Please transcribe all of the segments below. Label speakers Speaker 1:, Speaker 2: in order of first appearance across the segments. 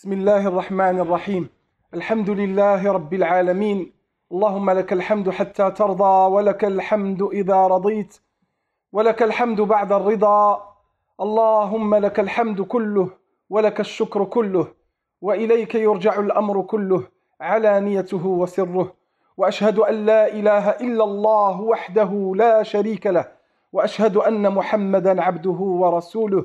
Speaker 1: بسم الله الرحمن الرحيم. الحمد لله رب العالمين. اللهم لك الحمد حتى ترضى ولك الحمد إذا رضيت ولك الحمد بعد الرضا. اللهم لك الحمد كله ولك الشكر كله وإليك يرجع الأمر كله علانيته وسره. وأشهد أن لا إله إلا الله وحده لا شريك له وأشهد أن محمدا عبده ورسوله.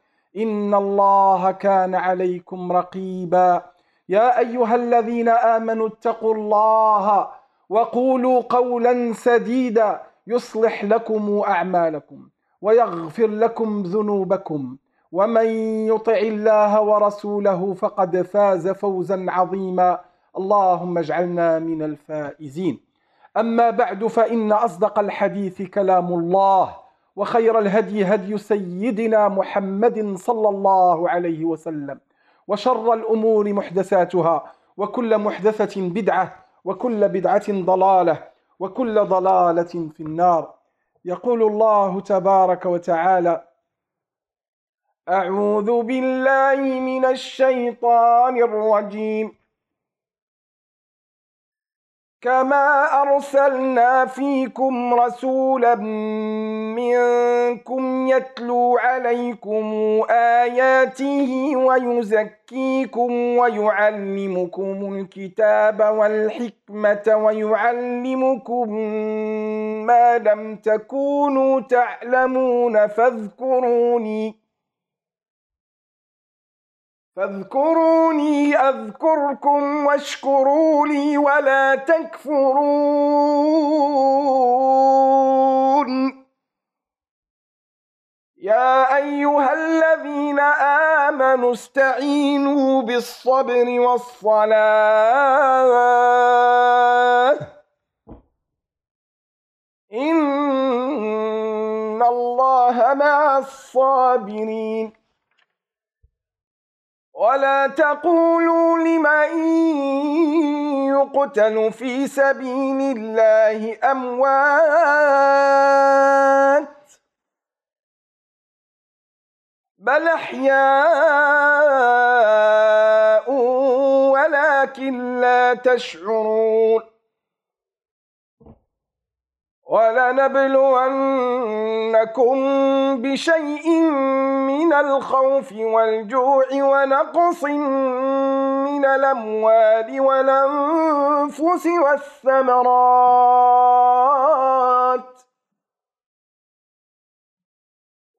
Speaker 1: ان الله كان عليكم رقيبا. يا ايها الذين امنوا اتقوا الله وقولوا قولا سديدا. يصلح لكم اعمالكم ويغفر لكم ذنوبكم. ومن يطع الله ورسوله فقد فاز فوزا عظيما. اللهم اجعلنا من الفائزين. اما بعد فان اصدق الحديث كلام الله. وخير الهدي هدي سيدنا محمد صلى الله عليه وسلم وشر الأمور محدثاتها وكل محدثة بدعة وكل بدعة ضلالة وكل ضلالة في النار. يقول الله تبارك وتعالى أعوذ بالله من الشيطان الرجيم. كما ارسلنا فيكم رسولا منكم يتلو عليكم اياته ويزكيكم ويعلمكم الكتاب والحكمه ويعلمكم ما لم تكونوا تعلمون فاذكروني فاذكروني أذكركم واشكروا لي ولا تكفرون. يا أيها الذين آمنوا استعينوا بالصبر والصلاة. إن الله مع الصابرين. ولا تقولوا لمن يقتل في سبيل الله أموات بل أحياء ولكن لا تشعرون ولنبلونكم بشيء من الخوف والجوع ونقص من الأموال والأنفس والثمرات.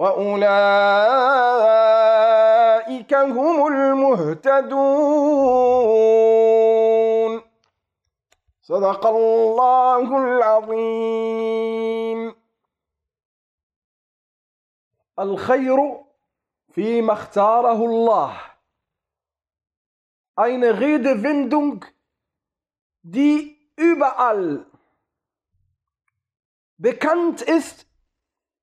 Speaker 1: وأولئك هم المهتدون. صدق الله العظيم. الخير فيما اختاره الله. Eine Redewendung die überall bekannt ist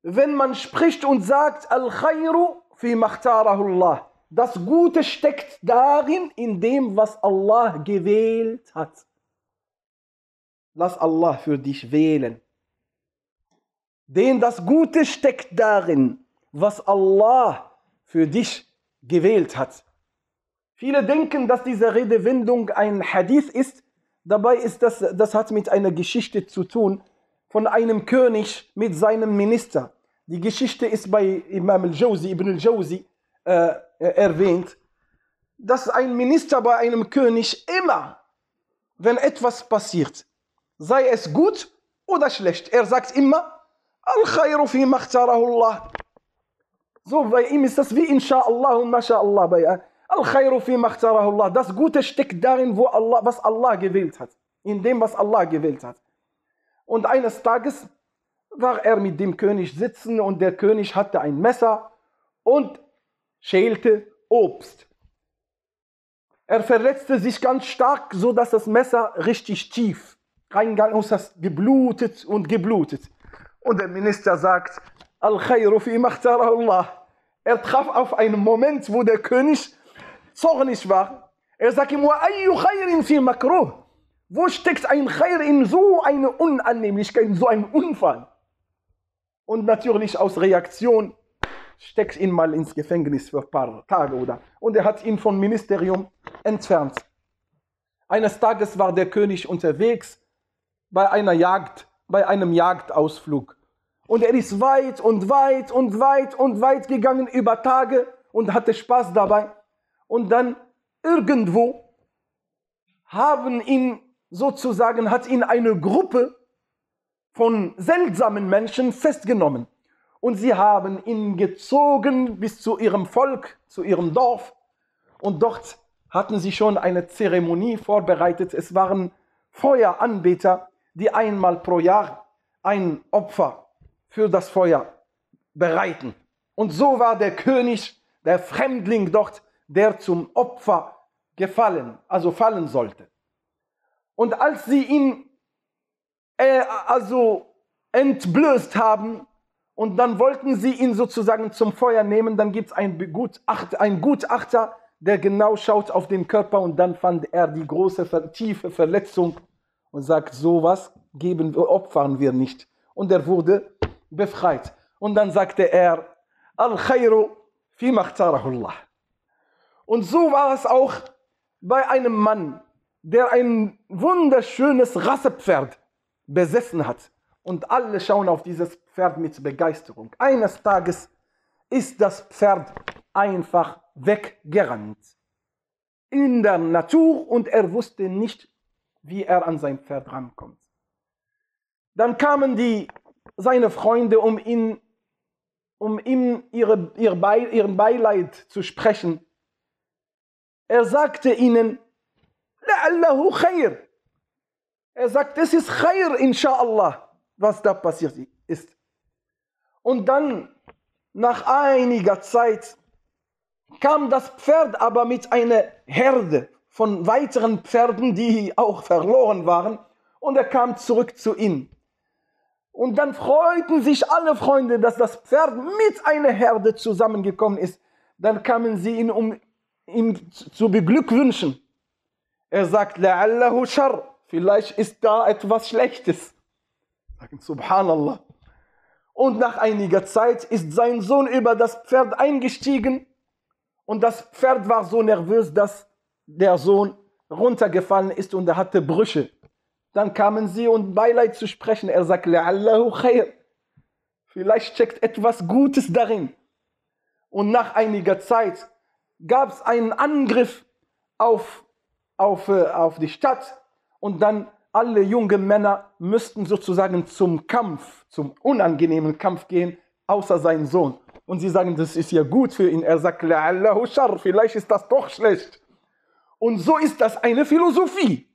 Speaker 1: wenn man spricht und sagt Al-Khayru fi makhtarahullah. Das Gute steckt darin, in dem, was Allah gewählt hat. Lass Allah für dich wählen. Denn das Gute steckt darin, was Allah für dich gewählt hat. Viele denken, dass diese Redewendung ein Hadith ist. Dabei ist das, das hat mit einer Geschichte zu tun, von einem König mit seinem Minister. Die Geschichte ist bei Imam al-Jawzi, Ibn al-Jawzi äh, erwähnt, dass ein Minister bei einem König immer, wenn etwas passiert, sei es gut oder schlecht. Er sagt immer, Al-Khayru fi Allah. So, bei ihm ist das wie Insha'Allah und MashaAllah bei Al-Khayru fi Allah. Das Gute steckt darin, wo Allah, was Allah gewählt hat. In dem, was Allah gewählt hat. Und eines Tages war er mit dem König sitzen und der König hatte ein Messer und schälte Obst. Er verletzte sich ganz stark, so dass das Messer richtig tief reingegangen ist, das geblutet und geblutet. Und der Minister sagt, Al-Khayru fi Allah. Er traf auf einen Moment, wo der König zornig war. Er sagt ihm, Wa ayyu khayrin fi makruh. Wo steckt ein Khair in so eine Unannehmlichkeit, in so einen Unfall? Und natürlich aus Reaktion steckt ihn mal ins Gefängnis für ein paar Tage oder. Und er hat ihn vom Ministerium entfernt. Eines Tages war der König unterwegs bei einer Jagd, bei einem Jagdausflug. Und er ist weit und weit und weit und weit gegangen über Tage und hatte Spaß dabei. Und dann irgendwo haben ihn sozusagen, hat ihn eine Gruppe von seltsamen Menschen festgenommen. Und sie haben ihn gezogen bis zu ihrem Volk, zu ihrem Dorf. Und dort hatten sie schon eine Zeremonie vorbereitet. Es waren Feueranbeter, die einmal pro Jahr ein Opfer für das Feuer bereiten. Und so war der König, der Fremdling dort, der zum Opfer gefallen, also fallen sollte. Und als sie ihn äh, also entblößt haben, und dann wollten sie ihn sozusagen zum Feuer nehmen, dann gibt es einen Gutachter, ein Gutachter, der genau schaut auf den Körper und dann fand er die große, tiefe Verletzung und sagt, sowas geben opfern wir nicht. Und er wurde befreit. Und dann sagte er, Al-Khayru fi Allah. Und so war es auch bei einem Mann, der ein wunderschönes Rassepferd besessen hat. Und alle schauen auf dieses Pferd mit Begeisterung. Eines Tages ist das Pferd einfach weggerannt. In der Natur und er wusste nicht, wie er an sein Pferd rankommt. Dann kamen die, seine Freunde, um ihn, um ihm ihre, ihr Be, ihren Beileid zu sprechen. Er sagte ihnen, La'allahu khair. Er sagt, es ist khair, inshallah, was da passiert ist. Und dann, nach einiger Zeit, kam das Pferd aber mit einer Herde von weiteren Pferden, die auch verloren waren, und er kam zurück zu ihm. Und dann freuten sich alle Freunde, dass das Pferd mit einer Herde zusammengekommen ist. Dann kamen sie ihn, um ihn zu beglückwünschen. Er sagt, La'allahu shar, vielleicht ist da etwas Schlechtes. Sagen, Subhanallah. Und nach einiger Zeit ist sein Sohn über das Pferd eingestiegen und das Pferd war so nervös, dass der Sohn runtergefallen ist und er hatte Brüche. Dann kamen sie und Beileid zu sprechen. Er sagt, La'allahu khair. Vielleicht steckt etwas Gutes darin. Und nach einiger Zeit gab es einen Angriff auf, auf, äh, auf die Stadt und dann alle jungen Männer müssten sozusagen zum Kampf, zum unangenehmen Kampf gehen, außer sein Sohn. Und sie sagen, das ist ja gut für ihn. Er sagt, vielleicht ist das doch schlecht. Und so ist das eine Philosophie.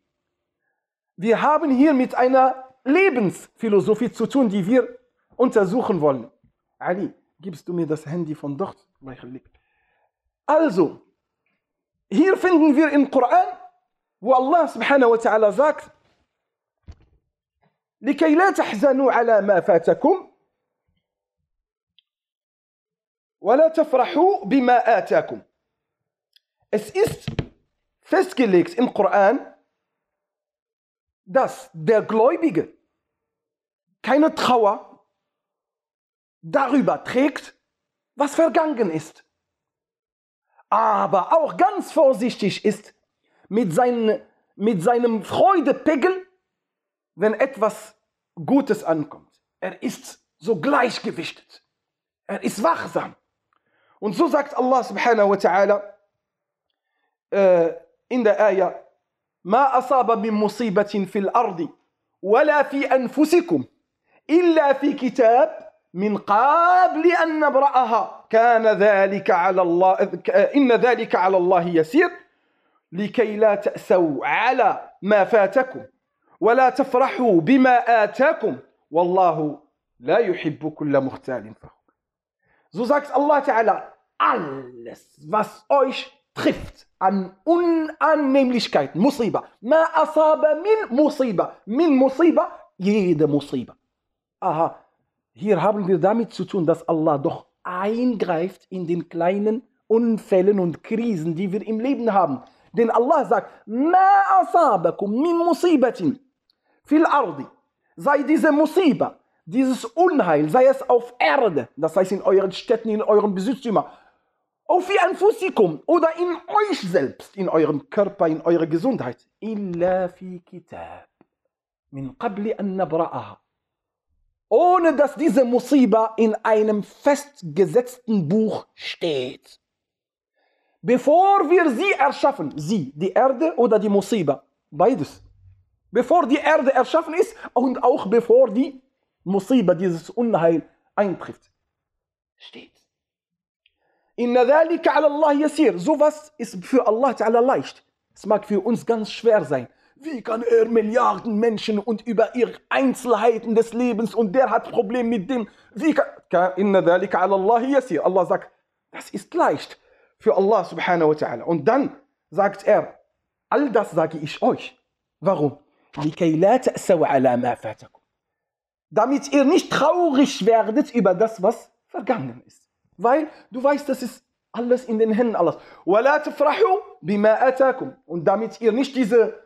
Speaker 1: Wir haben hier mit einer Lebensphilosophie zu tun, die wir untersuchen wollen. Ali, gibst du mir das Handy von dort? Also, hier finden wir im Koran, subhanahu wa ta'ala sagt, لكي لا تحزنوا على ما فاتكم ولا تفرحوا بما آتاكم Es ist festgelegt im Koran, dass der Gläubige keine Trauer darüber trägt, was vergangen ist. Aber auch ganz vorsichtig ist mit, seinen, mit seinem Freudepegel wenn etwas Gutes ankommt. Er ist so gleichgewichtet. Er ist wachsam. Und so sagt Allah subhanahu wa ta'ala äh, in der Ayah, ما أصاب من مصيبة في الأرض ولا في أنفسكم إلا في كتاب من قبل أن نبرأها كان ذلك على الله إن ذلك على الله يسير لكي لا تأسوا على ما فاتكم ولا تفرحوا بما آتاكم والله لا يحب كل مختال فخور So sagt Allah Ta'ala, alles, was euch trifft an Unannehmlichkeiten, Musiba, ma asaba min Musiba, min Musiba, jede Musiba. Aha, hier haben wir damit zu tun, dass Allah doch eingreift in den kleinen Unfällen und Krisen, die wir im Leben haben. Denn Allah sagt, ma asabakum min musibatin fil ardi. Sei diese Musiba, dieses Unheil, sei es auf Erde, das heißt in euren Städten, in euren Besitztümern, auf wie Anfusikum oder in euch selbst, in eurem Körper, in eurer Gesundheit. Illa fi kitab. Min qabli an. Ohne dass diese Musiba in einem festgesetzten Buch steht. Bevor wir sie erschaffen, sie, die Erde oder die Musiba, beides. Bevor die Erde erschaffen ist und auch bevor die Musiba, dieses Unheil eintrifft. Steht. Inna dhalika ala Allah yasir. Sowas ist für Allah Ta'ala leicht. Es mag für uns ganz schwer sein. Wie kann er Milliarden Menschen und über ihre Einzelheiten des Lebens und der hat Probleme mit dem. Wie kann. Inna dhalika ala Allah yasir. Allah sagt, das ist leicht für Allah subhanahu wa ta'ala. Und dann sagt er, all das sage ich euch. Warum? Damit ihr nicht traurig werdet über das, was vergangen ist. Weil du weißt, das ist alles in den Händen Allahs. Und damit ihr nicht diese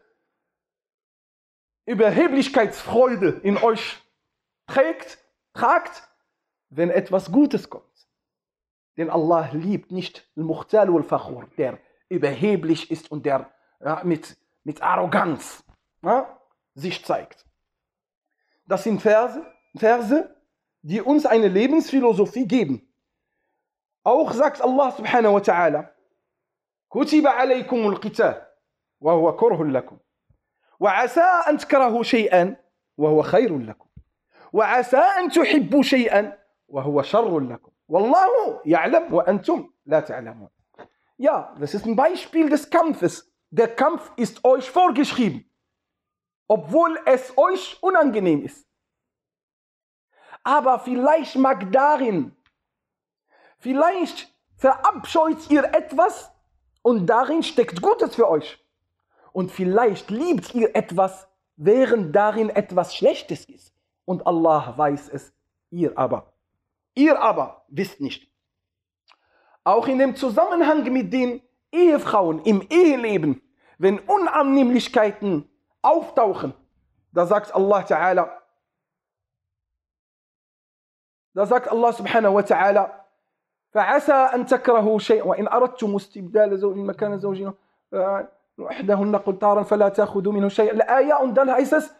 Speaker 1: Überheblichkeitsfreude in euch trägt, tragt, wenn etwas Gutes kommt. Denn Allah liebt nicht Al-Mukhtal wal-Fakhur, der überheblich ist und der ja, mit, mit Arroganz ja, sich zeigt. Das sind Verse, Verse, die uns eine Lebensphilosophie geben. Auch sagt Allah subhanahu wa ta'ala, كتب عليكم القتال وهو كره لكم وعسى أن تكرهوا شيئا وهو خير لكم وعسى أن تحبوا شيئا وهو شر لكم والله يعلم وأنتم لا تعلمون Ja, das ist ein Beispiel des Kampfes. Der Kampf ist euch vorgeschrieben obwohl es euch unangenehm ist. Aber vielleicht mag darin, vielleicht verabscheut ihr etwas und darin steckt Gutes für euch. Und vielleicht liebt ihr etwas, während darin etwas Schlechtes ist. Und Allah weiß es, ihr aber. Ihr aber wisst nicht. Auch in dem Zusammenhang mit den Ehefrauen im Eheleben, wenn Unannehmlichkeiten auftauchen. Da sagt Allah Ta'ala, da sagt Allah subhanahu wa ta'ala, فعسى أن تكرهوا شيئا وإن أردتم استبدال زوج مكان زوج وحدهن قلتارا فلا تأخذوا منه شيئا الآية und dann heißt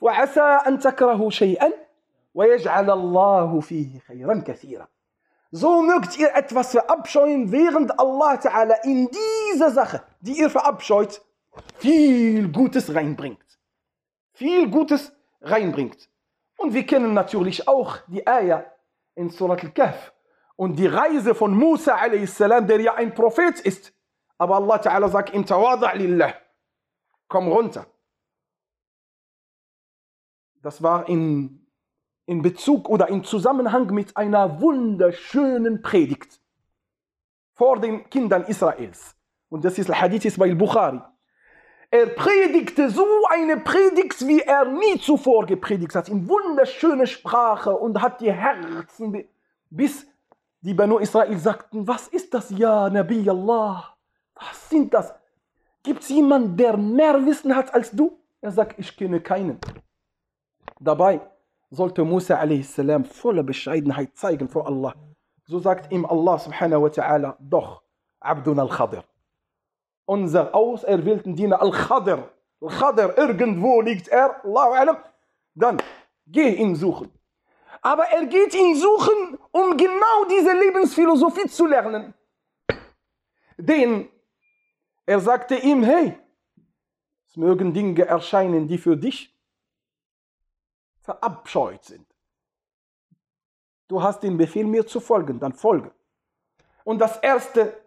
Speaker 1: وعسى أن تكرهوا شيئا ويجعل الله فيه خيرا كثيرا So mögt ihr etwas verabscheuen, während Allah Ta'ala in diese Sache, die ihr verabscheut, viel Gutes reinbringt. Viel Gutes reinbringt. Und wir kennen natürlich auch die Ayah in Surat al-Kahf und die Reise von Musa a.s., der ja ein Prophet ist. Aber Allah Ta'ala sagt ihm, Tawada' lillah, komm runter. Das war in, in Bezug oder in Zusammenhang mit einer wunderschönen Predigt vor den Kindern Israels. Und das ist Al-Hadith ist bei Bukhari. Er predigte so eine Predigt, wie er nie zuvor gepredigt hat, in wunderschöner Sprache und hat die Herzen, bis die Banu Israel sagten, was ist das, ja, Nabi Allah? Was sind das? Gibt es jemanden, der mehr Wissen hat als du? Er sagt, ich kenne keinen. Dabei sollte Musa a.s. voller Bescheidenheit zeigen vor Allah. So sagt ihm Allah subhanahu wa ta'ala, doch, Abdun al-Khadir unser auserwählten Diener Al-Khadr. Al-Khadr, irgendwo liegt er, Allahu alam. Dann geh ihn suchen. Aber er geht ihn suchen, um genau diese Lebensphilosophie zu lernen. Denn er sagte ihm, hey, es mögen Dinge erscheinen, die für dich verabscheut sind. Du hast den Befehl, mir zu folgen, dann folge. Und das Erste,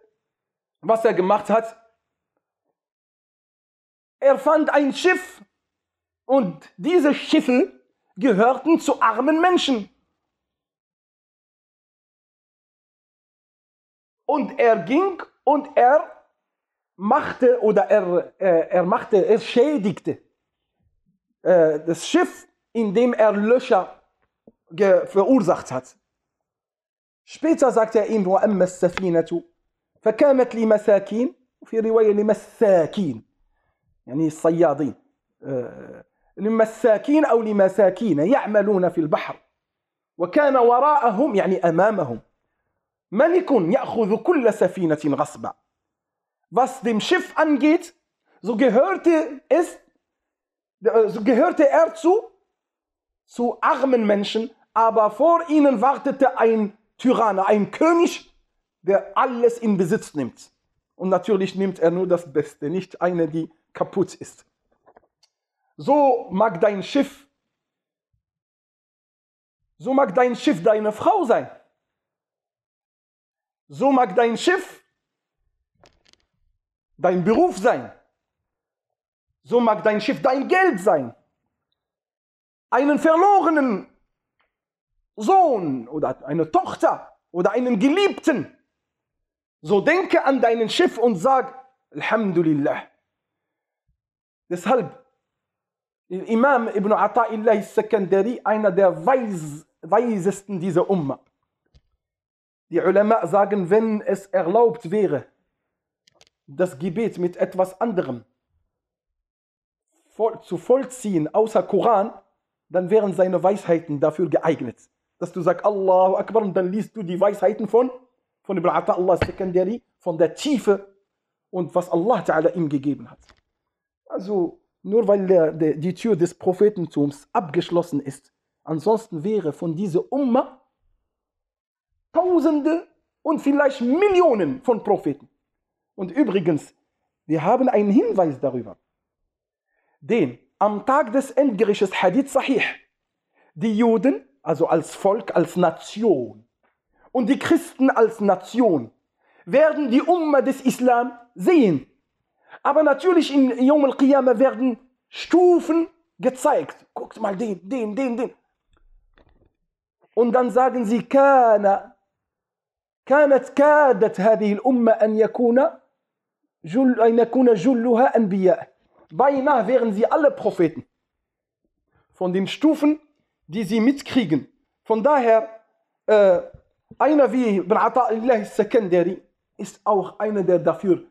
Speaker 1: was er gemacht hat, er fand ein Schiff und diese Schiffe gehörten zu armen Menschen. Und er ging und er machte oder er, äh, er machte, er schädigte äh, das Schiff, indem er Löcher verursacht hat. Später sagt er ihm, وأما السفينة فكانت لمساكين وفي رواية لمساكين يعني الصيادين لمساكين أو لمساكين يعملون في البحر وكان وراءهم يعني أمامهم ملك يأخذ كل سفينة غصبا was dem Schiff angeht, so gehörte es, so gehörte er zu, zu armen Menschen, aber vor ihnen wartete ein Tyrann, ein König, der alles in Besitz nimmt. Und natürlich nimmt er nur das Beste, nicht eine, die kaputt ist. So mag dein Schiff, so mag dein Schiff deine Frau sein. So mag dein Schiff dein Beruf sein. So mag dein Schiff dein Geld sein. Einen verlorenen Sohn oder eine Tochter oder einen Geliebten. So denke an dein Schiff und sag Alhamdulillah. Deshalb, Imam Ibn Ata'illah Sekandari, einer der Weis, weisesten dieser Umma. Die Ulama sagen, wenn es erlaubt wäre, das Gebet mit etwas anderem zu vollziehen, außer Koran, dann wären seine Weisheiten dafür geeignet. Dass du sagst Allahu Akbar und dann liest du die Weisheiten von, von Ibn Atta Allah Sekandari, von der Tiefe und was Allah Ta'ala ihm gegeben hat. Also nur weil der, der, die Tür des Prophetentums abgeschlossen ist, ansonsten wäre von dieser Umma Tausende und vielleicht Millionen von Propheten. Und übrigens, wir haben einen Hinweis darüber. Denn am Tag des Endgerichtes, Hadith Sahih, die Juden, also als Volk, als Nation, und die Christen als Nation, werden die Umma des Islam sehen. Aber natürlich in Yom al-Qiyamah werden Stufen gezeigt. Guckt mal den, den, den, den. Und dann sagen sie, كان كانت كادت هذه الأمة أن يكون جل أن يكون جلها أنبياء beinahe wären sie alle Propheten von den Stufen, die sie mitkriegen. Von daher, äh, einer wie Ibn Ata'illah Sekandari ist auch einer, der dafür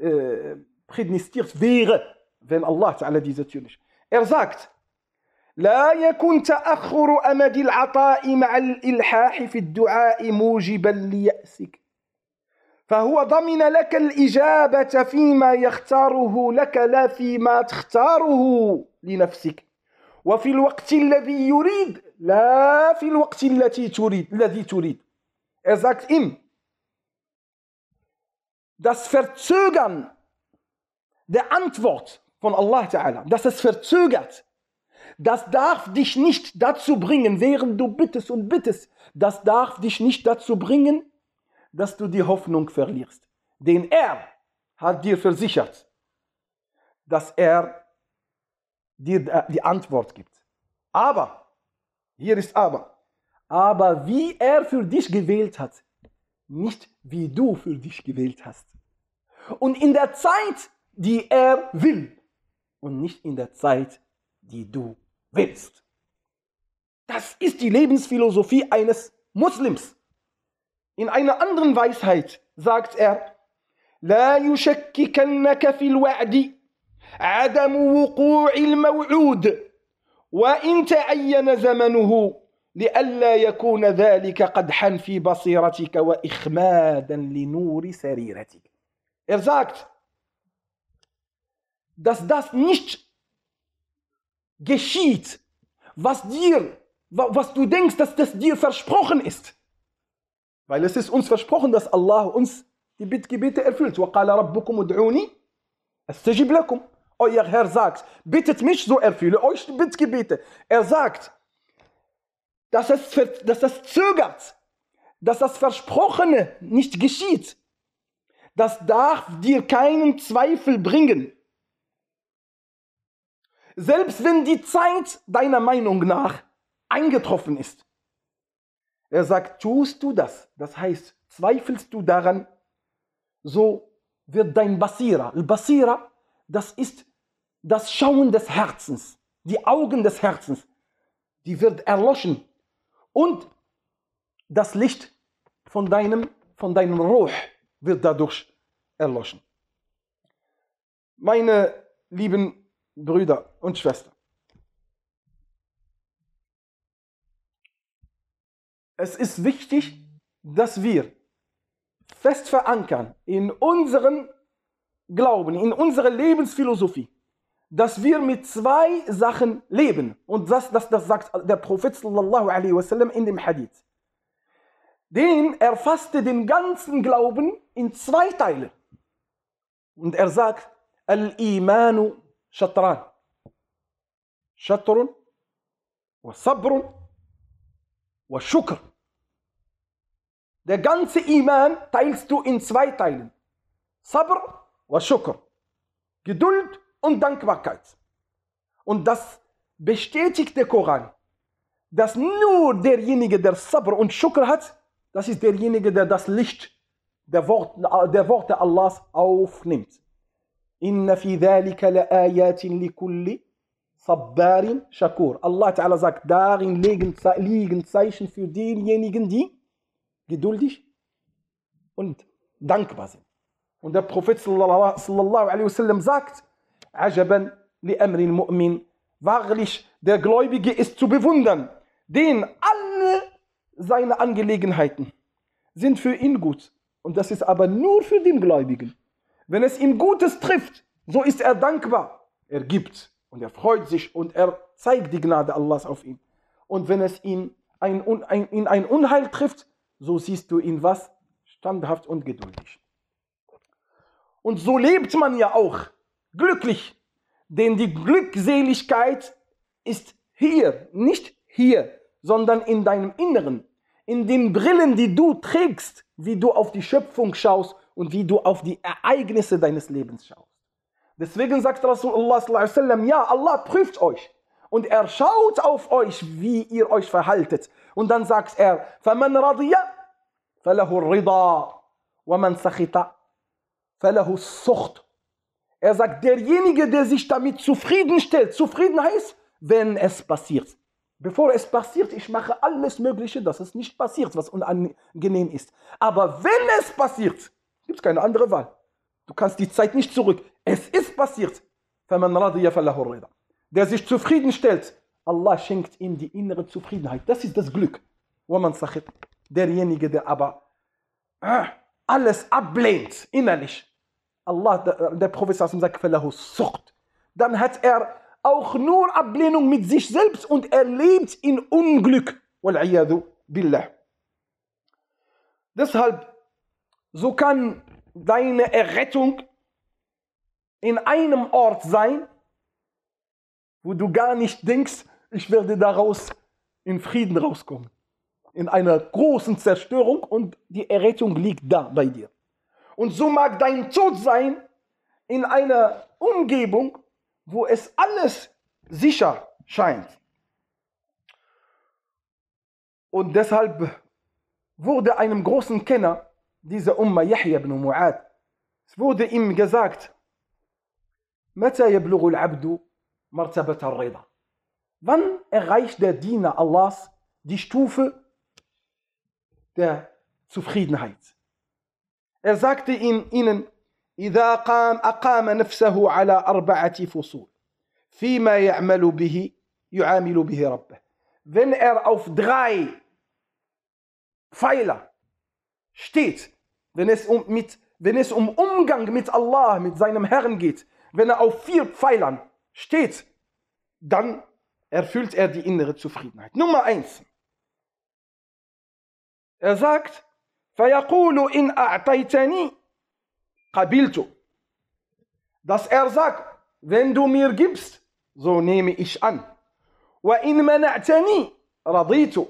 Speaker 1: äh, prädestiniert wäre, wenn Allah Ta'ala diese Tür nicht. Er sagt, لا يكن تأخر أمد العطاء مع الإلحاح في الدعاء موجبا ليأسك فهو ضمن لك الإجابة فيما يختاره لك لا فيما تختاره لنفسك وفي الوقت الذي يريد لا في الوقت التي تريد الذي تريد Er sagt ihm, das Verzögern der Antwort von Allah Ta'ala, dass es verzögert, das darf dich nicht dazu bringen, während du bittest und bittest, das darf dich nicht dazu bringen, dass du die Hoffnung verlierst. Denn er hat dir versichert, dass er dir die Antwort gibt. Aber, hier ist aber, aber wie er für dich gewählt hat, nicht wie du für dich gewählt hast. Und in der Zeit, die er will und nicht in der Zeit, die du willst. Das ist die Lebensphilosophie eines Muslims. In einer anderen Weisheit sagt er, لا يشككنك في الوعد عدم وقوع الموعود وإن تعين زمنه لئلا يكون ذلك قدحا في بصيرتك وإخمادا لنور سريرتك. Er sagt, dass das nicht geschieht, was dir, was du denkst, dass das dir versprochen ist. Weil es ist uns versprochen, dass Allah uns die Bittgebete erfüllt. وَقَالَ رَبُّكُمُ ادْعُونِي أَسْتَجِبْ لَكُمْ euer Herr sagt, bittet mich, so erfülle euch die Bittgebete. Er sagt, dass es, dass es zögert, dass das Versprochene nicht geschieht. Das darf dir keinen Zweifel bringen. Selbst wenn die Zeit deiner Meinung nach eingetroffen ist. Er sagt, tust du das? Das heißt, zweifelst du daran, so wird dein Basira, Basira, das ist das Schauen des Herzens, die Augen des Herzens, die wird erloschen und das Licht von deinem, von deinem Ruh wird dadurch erloschen. Meine lieben Brüder und Schwestern, es ist wichtig, dass wir fest verankern in unseren Glauben, in unserer Lebensphilosophie, dass wir mit zwei Sachen leben. Und das, das, das sagt der Prophet wasallam in dem Hadith. Den erfasste den ganzen Glauben in zwei Teile. Und er sagt, Al-Imanu Shatran. Shatrun wa Sabrun wa Shukr. Der ganze Iman teilst du in zwei Teilen. Sabr wa Shukr. Geduld und Dankbarkeit. Und das bestätigt der Koran, dass nur derjenige, der Sabr und Shukr hat, das ist derjenige, der das Licht der, Wort, der Worte Allahs aufnimmt. Inna fi dhalika la ayatin li kulli sabbarin shakur. Allah Ta'ala sagt, darin liegen, liegen Zeichen für diejenigen, die geduldig und dankbar sind. Und der Prophet sallallahu alaihi wasallam sagt, Ajaban li amrin mu'min. Wahrlich, der Gläubige ist zu bewundern, denn alle seine Angelegenheiten sind für ihn gut. Und das ist aber nur für den Gläubigen. Wenn es ihm Gutes trifft, so ist er dankbar. Er gibt und er freut sich und er zeigt die Gnade Allahs auf ihn. Und wenn es ihn ein, ein, in ein Unheil trifft, so siehst du ihn was? Standhaft und geduldig. Und so lebt man ja auch glücklich. Denn die Glückseligkeit ist hier, nicht hier, sondern in deinem Inneren. In den Brillen, die du trägst, wie du auf die Schöpfung schaust und wie du auf die Ereignisse deines Lebens schaust. Deswegen sagt Rasulullah sallam, ja, Allah prüft euch und er schaut auf euch, wie ihr euch verhaltet. Und dann sagt er, فَمَنْ رَضِيَ فَلَهُ الرِّضَى وَمَنْ سَخِطَ فَلَهُ السُّخْطُ Er sagt, derjenige, der sich damit zufriedenstellt, zufrieden heißt, wenn es passiert. Bevor es passiert, ich mache alles Mögliche, dass es nicht passiert, was unangenehm ist. Aber wenn es passiert, gibt es keine andere Wahl. Du kannst die Zeit nicht zurück. Es ist passiert. Der sich zufriedenstellt, Allah schenkt ihm die innere Zufriedenheit. Das ist das Glück. Derjenige, der aber ah, alles ablehnt, innerlich. Allah, der, Prophet sagt. Dann hat er auch nur Ablehnung mit sich selbst und er lebt in Unglück. Deshalb, so kann deine Errettung in einem Ort sein, wo du gar nicht denkst, ich werde daraus in Frieden rauskommen. In einer großen Zerstörung und die Errettung liegt da bei dir. Und so mag dein Tod sein in einer Umgebung, wo es alles sicher scheint. Und deshalb wurde einem großen Kenner dieser Umma Yahya ibn Mu'ad, es wurde ihm gesagt, متى يبلغ العبد مرتبة الرضا Wann erreicht der Diener Allahs die Stufe der Zufriedenheit? Er sagte ihnen, إذا قام أقام نفسه على أربعة فصول فيما يعمل به يعامل به ربه wenn er auf drei Pfeiler steht, wenn es um, mit, wenn es um Umgang mit Allah, mit seinem Herrn geht, wenn er auf vier Pfeilern steht, dann erfüllt er die innere Zufriedenheit. Nummer eins. Er sagt, فَيَقُولُ إِنْ أَعْطَيْتَنِي قَبِلْتُ Dass er sagt, wenn du mir gibst, so nehme ich an. وَإِن مَنَعْتَنِي رَضِيتُ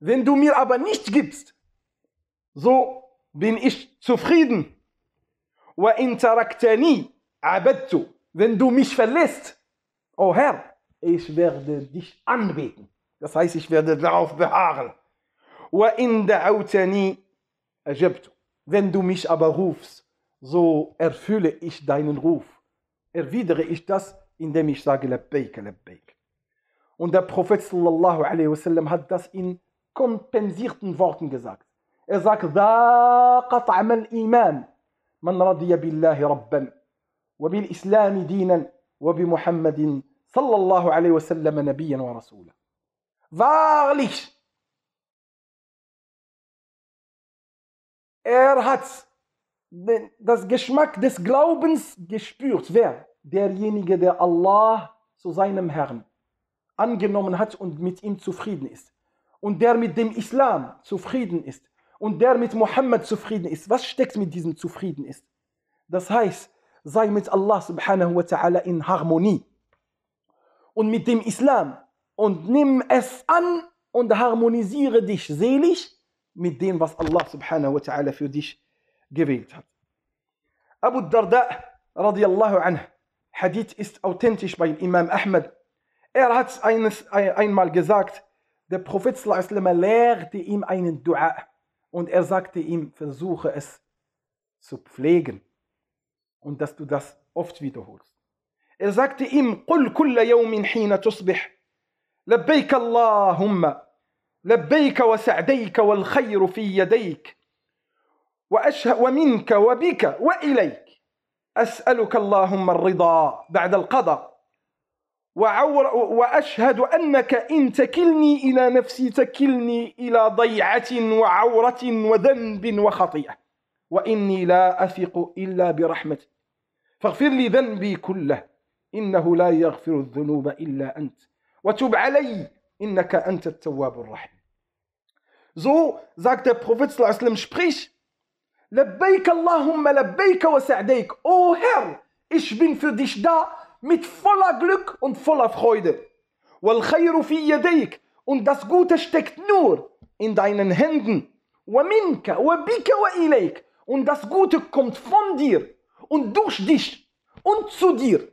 Speaker 1: Wenn du mir aber nicht gibst, so bin ich zufrieden. وَإِن تَرَكْتَنِي عَبَدْتُ Wenn du mich verlässt, oh Herr, ich werde dich anbeten. Das heißt, ich werde darauf beharren. وَإِن دَعَوْتَنِي أَجَبْتُ Wenn du mich aber rufst, so erfülle ich deinen Ruf. Erwidere ich das, indem ich sage Labbaik, Labbaik. Und der Prophet sallallahu alaihi wasallam hat das in kompensierten Worten gesagt. Er sagt, ذاق طعم الإيمان من رضي بالله ربا وبالإسلام دينا وبمحمد صلى الله عليه وسلم نبيا ورسولا. Wahrlich, er hat das Geschmack des Glaubens gespürt. Wer? Derjenige, der Allah zu seinem Herrn angenommen hat und mit ihm zufrieden ist. Und der mit dem Islam zufrieden ist. Und der mit Mohammed zufrieden ist. Was steckt mit diesem zufrieden ist? Das heißt, sei mit Allah subhanahu wa ta'ala in Harmonie. Und mit dem Islam. Und nimm es an und harmonisiere dich selig mit dem, was Allah subhanahu wa ta'ala für dich gewählt hat. Abu Darda radiallahu anhu, Hadith ist authentisch bei Imam Ahmed. Er hat eines, einmal gesagt, der Prophet sallam, lehrte ihm einen Dua und er sagte ihm, versuche es zu pflegen und dass du das oft wiederholst. Er sagte ihm, قل كل يوم حين تصبح لبيك اللهم لبيك وسعديك والخير في يديك وأشهد ومنك وبك وإليك أسألك اللهم الرضا بعد القضاء وعور وأشهد أنك إن تكلني إلى نفسي تكلني إلى ضيعة وعورة وذنب وخطيئة وإني لا أثق إلا برحمتك فاغفر لي ذنبي كله إنه لا يغفر الذنوب إلا أنت وتب علي إنك أنت التواب الرحيم So sagt der Prophet sprich Labbaik Allahumma labbaik wa sa'daik. O Herr, ich bin für dich da mit voller Glück und voller Freude. Wal khayru fi yadayk. Und das Gute steckt nur in deinen Händen. Wa minka wa bika wa ilayk. Und das Gute kommt von dir und durch dich und zu dir.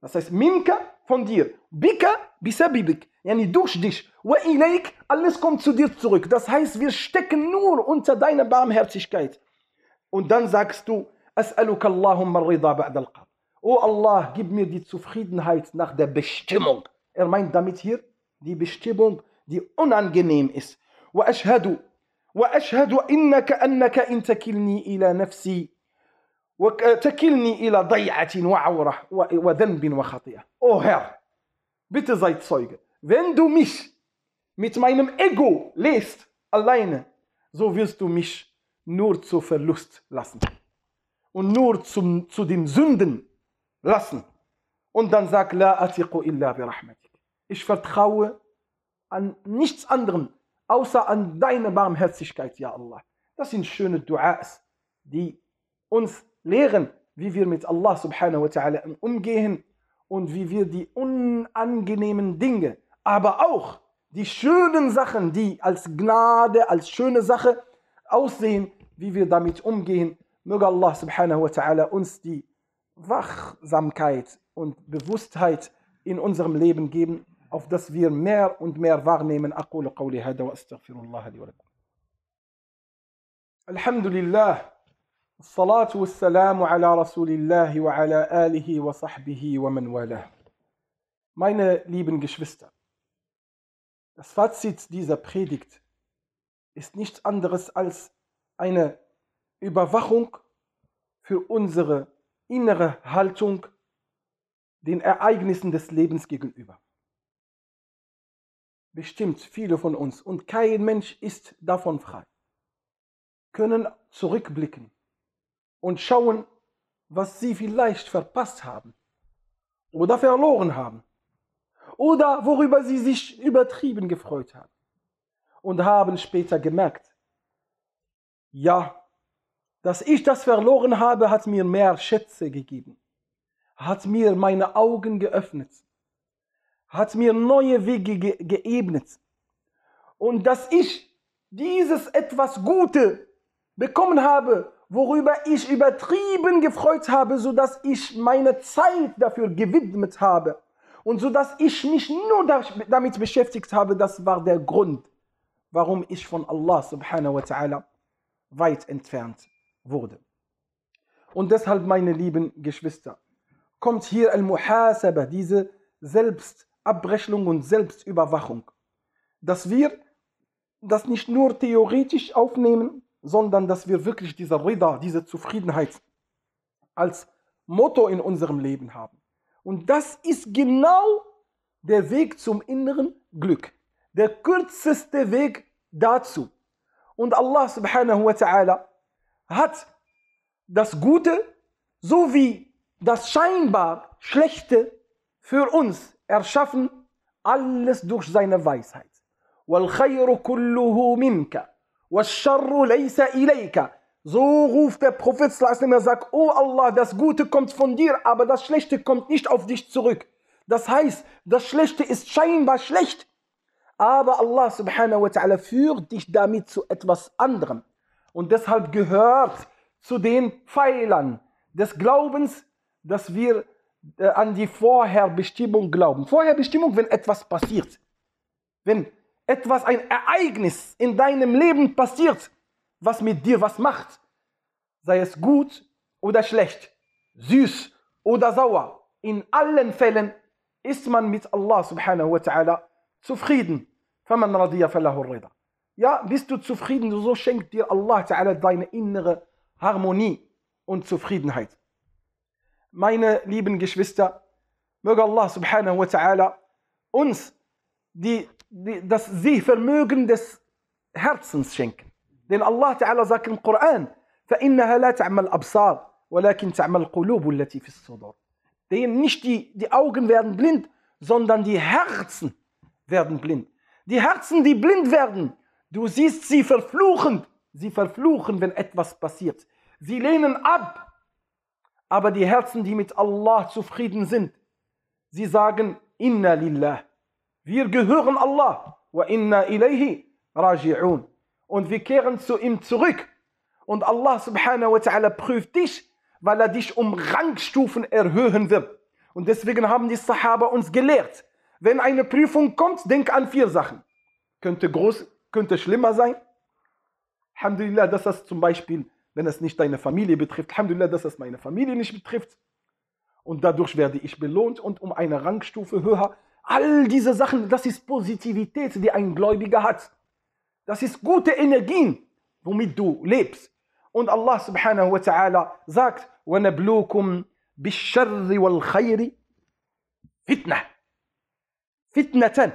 Speaker 1: Das heißt, minka von dir. Bika bisabibik. Yani durch dich. Wa ilayk, alles kommt zu dir zurück. Das heißt, wir stecken nur unter deiner Barmherzigkeit. Und dann sagst du, As'aluka Allahumma rida ba'da al Oh Allah, gib mir die Zufriedenheit nach der Bestimmung. Er meint damit hier die Bestimmung, die unangenehm ist. وأشهد وأشهد إنك أنك إن تكلني إلى نفسي وتكلني إلى ضيعة وعورة وذنب وخطيئة. Oh Herr, bitte sei Zeuge. Wenn du mich mit meinem Ego lässt, alleine, so wirst du mich nur zu Verlust lassen und nur zum, zu den Sünden lassen. Und dann sagt, La atiqu illa bi rahmatik. Ich vertraue an nichts anderem, außer an deine Barmherzigkeit, ja Allah. Das sind schöne Duas, die uns lehren, wie wir mit Allah subhanahu wa ta'ala umgehen und wie wir die unangenehmen Dinge, aber auch die schönen Sachen, die als Gnade, als schöne Sache aussehen, wie wir damit umgehen. Möge Allah subhanahu wa ta'ala uns die Wachsamkeit und Bewusstheit in unserem Leben geben, auf das wir mehr und mehr wahrnehmen. أقول قولي هذا وأستغفر الله لي ولكم. الحمد لله الصلاة والسلام على رسول الله وعلى آله وصحبه ومن والاه. Meine lieben Geschwister, das Fazit dieser Predigt ist nichts anderes als eine Überwachung für unsere innere Haltung den Ereignissen des Lebens gegenüber. Bestimmt viele von uns, und kein Mensch ist davon frei, können zurückblicken und schauen, was sie vielleicht verpasst haben oder verloren haben oder worüber sie sich übertrieben gefreut haben und haben später gemerkt, ja, dass ich das verloren habe, hat mir mehr Schätze gegeben, hat mir meine Augen geöffnet, hat mir neue Wege ge geebnet. Und dass ich dieses etwas Gute bekommen habe, worüber ich übertrieben gefreut habe, so dass ich meine Zeit dafür gewidmet habe und so dass ich mich nur damit beschäftigt habe, das war der Grund, warum ich von Allah subhanahu wa ta'ala weit entfernt wurde. Und deshalb, meine lieben Geschwister, kommt hier Al-Muhasaba, diese Selbstabrechnung und Selbstüberwachung, dass wir das nicht nur theoretisch aufnehmen, sondern dass wir wirklich diese Rida, diese Zufriedenheit als Motto in unserem Leben haben. Und das ist genau der Weg zum inneren Glück. Der kürzeste Weg dazu. Und Allah subhanahu wa ta'ala hat das Gute sowie das scheinbar Schlechte für uns erschaffen, alles durch seine Weisheit. والخير كله منك والشر ليس إليك so ruft der Prophet er sagt, oh Allah, das Gute kommt von dir, aber das Schlechte kommt nicht auf dich zurück. Das heißt, das Schlechte ist scheinbar schlecht, aber Allah subhanahu wa ta'ala führt dich damit zu etwas anderem. Und deshalb gehört zu den Pfeilern des Glaubens, dass wir äh, an die Vorherbestimmung glauben. Vorherbestimmung, wenn etwas passiert. Wenn etwas, ein Ereignis in deinem Leben passiert, was mit dir was macht, sei es gut oder schlecht, süß oder sauer. In allen Fällen ist man mit Allah subhanahu wa ta'ala zufrieden. فَمَنْ رَضِيَ فَلَهُ الرِّضَى Ja, bist du zufrieden, so schenkt dir Allah ta'ala deine innere Harmonie und Zufriedenheit. Meine lieben Geschwister, möge Allah subhanahu wa ta'ala uns die, die, das Sehvermögen des Herzens schenken. Denn Allah Ta'ala sagt im Koran, فإنها لا تعمى الأبصار ولكن تعمى القلوب التي في الصدور. Denn nicht die, die Augen werden blind, sondern die Herzen werden blind. Die Herzen, die blind werden, du siehst sie verfluchen. Sie verfluchen, wenn etwas passiert. Sie lehnen ab. Aber die Herzen, die mit Allah zufrieden sind, sie sagen, Inna lillah. wir gehören Allah. Und wir kehren zu ihm zurück. Und Allah subhanahu wa ta'ala prüft dich, weil er dich um Rangstufen erhöhen wird. Und deswegen haben die Sahaba uns gelehrt, wenn eine Prüfung kommt, denk an vier Sachen. Könnte groß, könnte schlimmer sein. Alhamdulillah, dass das zum Beispiel, wenn es nicht deine Familie betrifft, Alhamdulillah, dass das meine Familie nicht betrifft. Und dadurch werde ich belohnt und um eine Rangstufe höher. All diese Sachen, das ist Positivität, die ein Gläubiger hat. Das ist gute Energien, womit du lebst. Und Allah subhanahu wa ta'ala sagt, وَنَبْلُوكُمْ بِالشَّرِّ وَالْخَيْرِ Fitna. Fitnatan.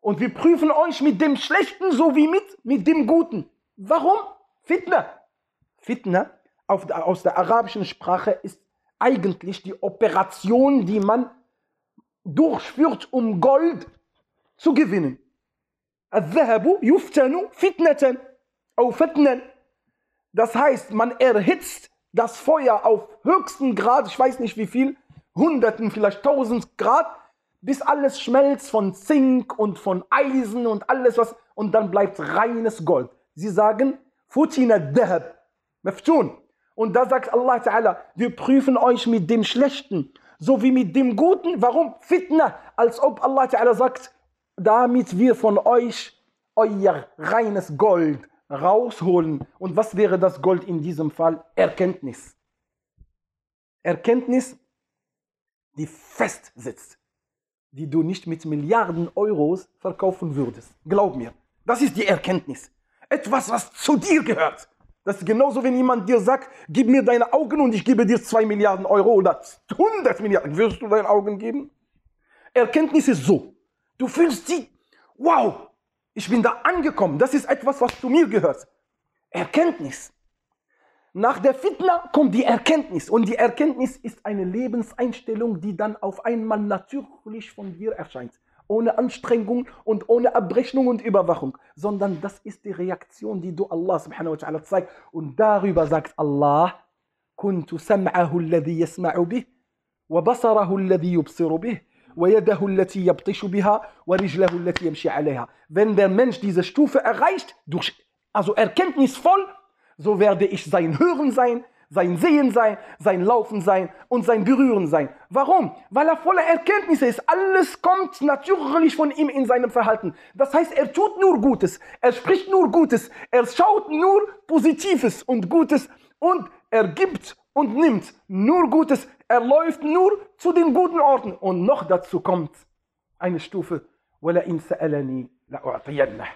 Speaker 1: Und wir prüfen euch mit dem Schlechten sowie mit, mit dem Guten. Warum? Fitna. Fitna auf, aus der arabischen Sprache ist eigentlich die Operation, die man durchführt, um Gold zu gewinnen. الذهب يفتن فتنة أو فتنا. Das heißt, man erhitzt das Feuer auf höchsten Grad, ich weiß nicht wie viel, Hunderten, vielleicht tausend Grad, bis alles schmelzt von Zink und von Eisen und alles was, und dann bleibt reines Gold. Sie sagen, Futina Dahab, Meftun. Und da sagt Allah Ta'ala, wir prüfen euch mit dem Schlechten, sowie mit dem Guten. Warum? Fitna, als ob Allah Ta'ala sagt, damit wir von euch euer reines Gold rausholen. Und was wäre das Gold in diesem Fall? Erkenntnis. Erkenntnis, die fest sitzt, die du nicht mit Milliarden Euros verkaufen würdest. Glaub mir, das ist die Erkenntnis. Etwas, was zu dir gehört. Das ist genauso, wenn jemand dir sagt, gib mir deine Augen und ich gebe dir zwei Milliarden Euro oder 100 Milliarden. Wirst du deine Augen geben? Erkenntnis ist so. Du fühlst sie, wow, ich bin da angekommen. Das ist etwas, was zu mir gehört. Erkenntnis. Nach der Fitna kommt die Erkenntnis. Und die Erkenntnis ist eine Lebenseinstellung, die dann auf einmal natürlich von dir erscheint Ohne Anstrengung und ohne Abrechnung und Überwachung. Sondern das ist die Reaktion, die du Allah subhanahu wa ta'ala zeigst. Und darüber sagt Allah, كنت سمعه الذي يسمع به وبصره الذي يبصر به ويده التي يبطش بها ورجله التي يمشي عليها. Wenn der Mensch diese Stufe erreicht, durch, also erkenntnisvoll, so werde ich sein Hören sein, sein Sehen sein, sein Laufen sein und sein Berühren sein. Warum? Weil er voller Erkenntnisse ist. Alles kommt natürlich von ihm in seinem Verhalten. Das heißt, er tut nur Gutes, er spricht nur Gutes, er schaut nur Positives und Gutes und er gibt und nimmt nur Gutes. Er läuft nur zu den guten Orten. Und noch dazu kommt eine Stufe. وَلَئِنْ سَأَلَنِي لَأُعْطِيَنَّهُ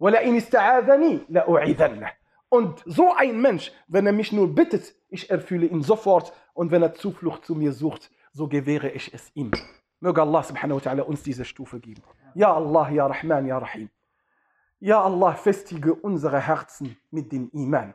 Speaker 1: وَلَئِنْ اسْتَعَاذَنِي لَأُعِذَنَّهُ und so ein Mensch, wenn er mich nur bittet, ich erfülle ihn sofort. Und wenn er Zuflucht zu mir sucht, so gewähre ich es ihm. Möge Allah subhanahu wa ta'ala uns diese Stufe geben. Ja Allah, Ja Rahman, Ja Rahim. Ja Allah, festige unsere Herzen mit dem Iman.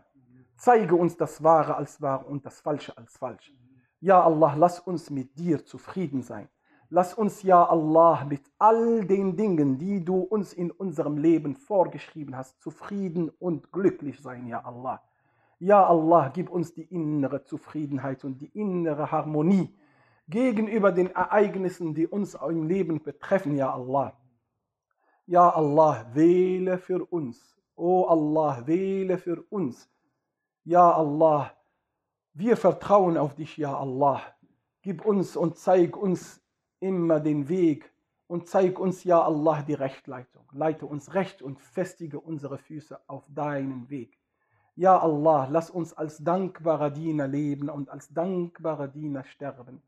Speaker 1: Zeige uns das Wahre als wahr und das Falsche als falsch. Ja Allah, lass uns mit dir zufrieden sein. Lass uns, ja Allah, mit all den Dingen, die du uns in unserem Leben vorgeschrieben hast, zufrieden und glücklich sein, ja Allah. Ja Allah, gib uns die innere Zufriedenheit und die innere Harmonie gegenüber den Ereignissen, die uns im Leben betreffen, ja Allah. Ja Allah, wähle für uns. O Allah, wähle für uns. Ja Allah, wir vertrauen auf dich, ja Allah. Gib uns und zeig uns immer den Weg und zeig uns, ja Allah, die Rechtleitung. Leite uns recht und festige unsere Füße auf deinen Weg. Ja Allah, lass uns als dankbarer Diener leben und als dankbarer Diener sterben.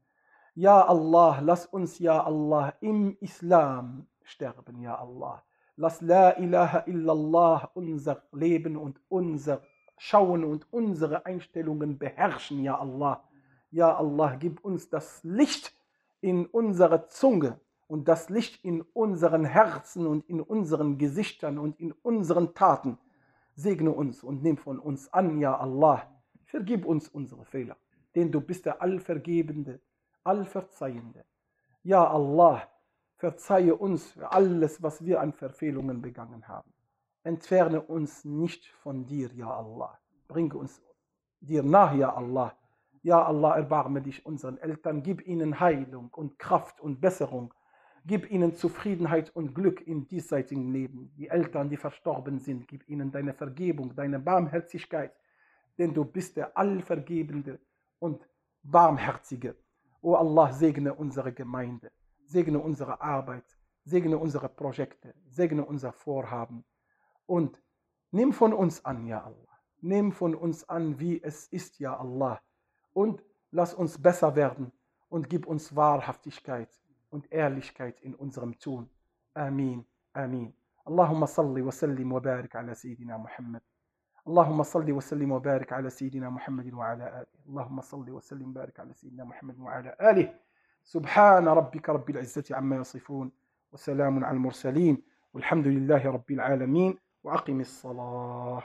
Speaker 1: Ja Allah, lass uns, ja Allah, im Islam sterben, ja Allah. Lass La ilaha illallah unser Leben und unser Schauen und unsere Einstellungen beherrschen, ja Allah. Ja Allah, gib uns das Licht in unserer Zunge und das Licht in unseren Herzen und in unseren Gesichtern und in unseren Taten. Segne uns und nimm von uns an, ja Allah. Vergib uns unsere Fehler, denn du bist der Allvergebende, Allverzeihende. Ja Allah, verzeihe uns für alles, was wir an Verfehlungen begangen haben. Entferne uns nicht von dir, ja Allah. Bringe uns dir nach, ja Allah. Ja Allah, erbarme dich unseren Eltern, gib ihnen Heilung und Kraft und Besserung. Gib ihnen Zufriedenheit und Glück im diesseitigen Leben. Die Eltern, die verstorben sind, gib ihnen deine Vergebung, deine Barmherzigkeit, denn du bist der Allvergebende und Barmherzige. O Allah, segne unsere Gemeinde, segne unsere Arbeit, segne unsere Projekte, segne unser Vorhaben und nimm von uns an, ja Allah. Nimm von uns an, wie es ist, ja Allah. Und lass uns besser werden und gib uns Wahrhaftigkeit und Ehrlichkeit in unserem Tun. Amin, Amin. اللهم صل وسلم وبارك على سيدنا محمد اللهم صل وسلم وبارك على سيدنا محمد وعلى آله اللهم صل وسلم وبارك على سيدنا محمد وعلى آله سبحان ربك رب العزة عما يصفون وسلام على المرسلين والحمد لله رب العالمين وأقم الصلاة